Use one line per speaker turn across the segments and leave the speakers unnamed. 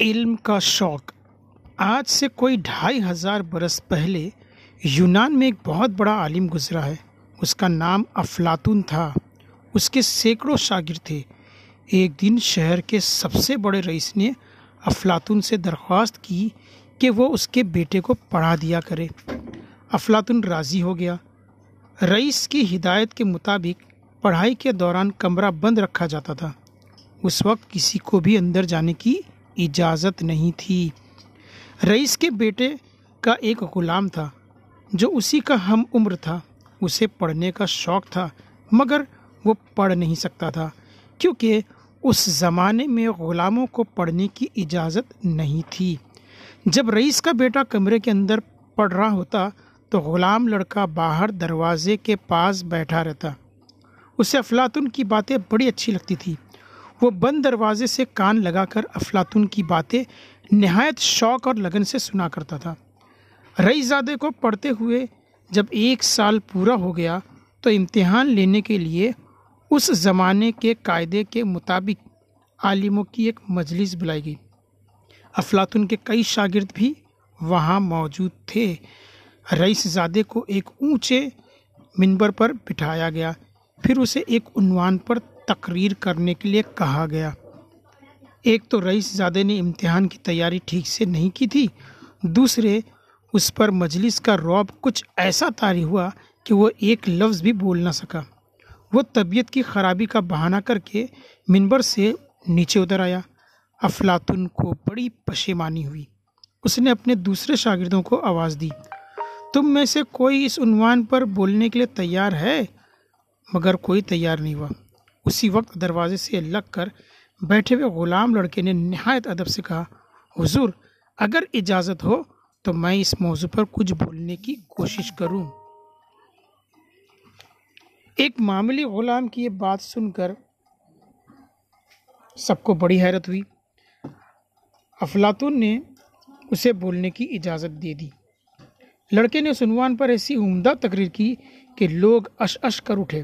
علم کا شوق۔ آج سے کوئی ڈھائی ہزار برس پہلے یونان میں ایک بہت بڑا عالم گزرا ہے۔ اس کا نام افلاطون تھا۔ اس کے سینکڑوں شاگرد تھے۔ ایک دن شہر کے سب سے بڑے رئیس نے افلاطون سے درخواست کی کہ وہ اس کے بیٹے کو پڑھا دیا کرے۔ افلاطون راضی ہو گیا۔ رئیس کی ہدایت کے مطابق پڑھائی کے دوران کمرہ بند رکھا جاتا تھا۔ اس وقت کسی کو بھی اندر جانے کی اجازت نہیں تھی۔ رئیس کے بیٹے کا ایک غلام تھا جو اسی کا ہم عمر تھا۔ اسے پڑھنے کا شوق تھا، مگر وہ پڑھ نہیں سکتا تھا، کیونکہ اس زمانے میں غلاموں کو پڑھنے کی اجازت نہیں تھی۔ جب رئیس کا بیٹا کمرے کے اندر پڑھ رہا ہوتا، تو غلام لڑکا باہر دروازے کے پاس بیٹھا رہتا۔ اسے افلاطون کی باتیں بڑی اچھی لگتی تھی۔ وہ بند دروازے سے کان لگا کر افلاطون کی باتیں نہایت شوق اور لگن سے سنا کرتا تھا۔ رئیس زادے کو پڑھتے ہوئے جب ایک سال پورا ہو گیا تو امتحان لینے کے لیے اس زمانے کے قاعدے کے مطابق عالموں کی ایک مجلس بلائی گئی۔ افلاطون کے کئی شاگرد بھی وہاں موجود تھے۔ رئیس زادے کو ایک اونچے منبر پر بٹھایا گیا۔ پھر اسے ایک عنوان پر تقریر کرنے کے لیے کہا گیا۔ ایک تو رئیس زادے نے امتحان کی تیاری ٹھیک سے نہیں کی تھی۔ دوسرے، اس پر مجلس کا روب کچھ ایسا طاری ہوا کہ وہ ایک لفظ بھی بول نہ سکا۔ وہ طبیعت کی خرابی کا بہانہ کر کے منبر سے نیچے اتر آیا۔ افلاطون کو بڑی پشیمانی ہوئی۔ اس نے اپنے دوسرے شاگردوں کو آواز دی۔ تم میں سے کوئی اس عنوان پر بولنے کے لیے تیار ہے؟ مگر کوئی تیار نہیں ہوا۔ اسی وقت دروازے سے لگ کر بیٹھے ہوئے غلام لڑکے نے نہایت ادب سے کہا، حضور، اگر اجازت ہو تو میں اس موضوع پر کچھ بولنے کی کوشش کروں۔ ایک معمولی غلام کی یہ بات سن کر سب کو بڑی حیرت ہوئی۔ افلاطون نے اسے بولنے کی اجازت دے دی۔ لڑکے نے عنوان پر ایسی عمدہ تقریر کی کہ لوگ اش اش کر اٹھے۔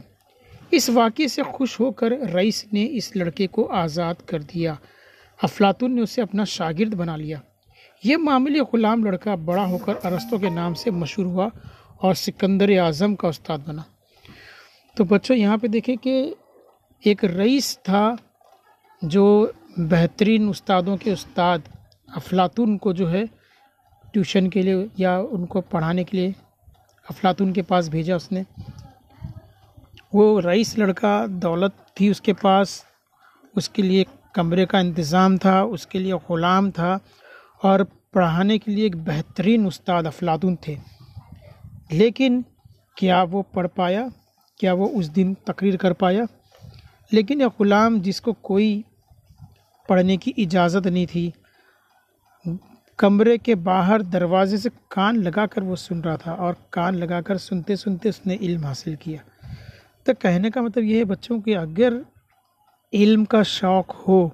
اس واقعے سے خوش ہو کر رئیس نے اس لڑکے کو آزاد کر دیا۔ افلاطون نے اسے اپنا شاگرد بنا لیا۔ یہ معمولی غلام لڑکا بڑا ہو کر ارستوں کے نام سے مشہور ہوا اور سکندر اعظم کا استاد بنا۔ تو بچوں، یہاں پہ دیکھیں کہ ایک رئیس تھا جو بہترین استادوں کے استاد افلاطون کو جو ہے ٹیوشن کے لیے یا ان کو پڑھانے کے لیے افلاطون کے پاس بھیجا اس نے۔ وہ رئیس لڑکا دولت تھی اس کے پاس، اس کے لیے کمرے کا انتظام تھا، اس کے لیے غلام تھا اور پڑھانے کے لیے ایک بہترین استاد افلاطون تھے۔ لیکن کیا وہ پڑھ پایا؟ کیا وہ اس دن تقریر کر پایا؟ لیکن یہ غلام جس کو کوئی پڑھنے کی اجازت نہیں تھی، کمرے کے باہر دروازے سے کان لگا کر وہ سن رہا تھا اور کان لگا کر سنتے سنتے اس نے علم حاصل کیا۔ تو کہنے کا مطلب یہ ہے بچوں کہ اگر علم کا شوق ہو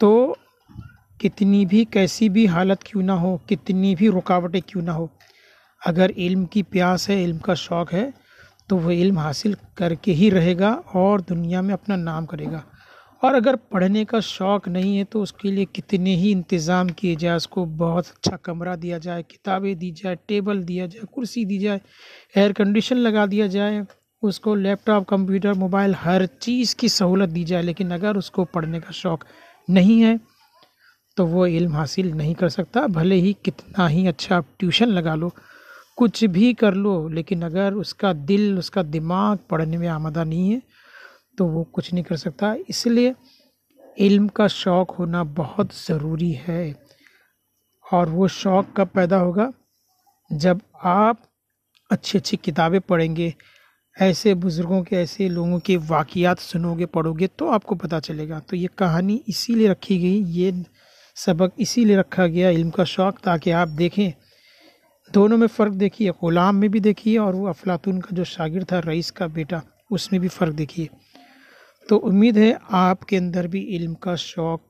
تو کتنی بھی کیسی بھی حالت کیوں نہ ہو، کتنی بھی رکاوٹیں کیوں نہ ہو، اگر علم کی پیاس ہے، علم کا شوق ہے، تو وہ علم حاصل کر کے ہی رہے گا اور دنیا میں اپنا نام کرے گا۔ اور اگر پڑھنے کا شوق نہیں ہے تو اس کے لیے کتنے ہی انتظام کیے جائے اس کو بہت اچھا کمرہ دیا جائے، کتابیں دی جائے ٹیبل دیا جائے، کرسی دی جائے ایئر کنڈیشن لگا دیا جائے، اس کو لیپ ٹاپ کمپیوٹر، موبائل، ہر چیز کی سہولت دی جائے۔ لیکن اگر اس کو پڑھنے کا شوق نہیں ہے تو وہ علم حاصل نہیں کر سکتا۔ بھلے ہی کتنا ہی اچھا ٹیوشن لگا لو، کچھ بھی کر لو، لیکن اگر اس کا دل، اس کا دماغ پڑھنے میں آمدہ نہیں ہے تو وہ کچھ نہیں کر سکتا۔ اس لیے علم کا شوق ہونا بہت ضروری ہے اور وہ شوق کب پیدا ہوگا؟ جب آپ اچھی اچھی کتابیں پڑھیں گے، ایسے بزرگوں کے، ایسے لوگوں کے واقعات سنو گے، پڑھو گے تو آپ کو پتہ چلے گا۔ تو یہ کہانی اسی لیے رکھی گئی، یہ سبق اسی لیے رکھا گیا علم کا شوق، تاکہ آپ دیکھیں۔ دونوں میں فرق دیکھیے، غلام میں بھی دیکھیے اور وہ افلاطون کا جو شاگرد تھا، رئیس کا بیٹا، اس میں بھی فرق دیکھیے۔ تو امید ہے آپ کے اندر بھی علم کا شوق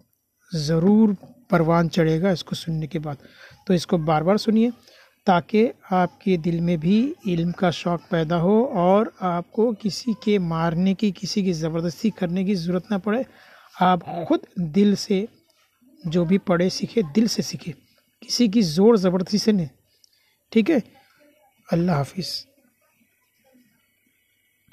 ضرور پروان چڑھے گا اس کو سننے کے بعد۔ تو اس کو بار بار سنیے تاکہ آپ کے دل میں بھی علم کا شوق پیدا ہو اور آپ کو کسی کے مارنے کی، کسی کی زبردستی کرنے کی ضرورت نہ پڑے۔ آپ خود دل سے جو بھی پڑھے سیکھے، دل سے سیکھے۔ کسی کی زور زبردستی سے نہیں۔ ٹھیک ہے؟ اللہ حافظ۔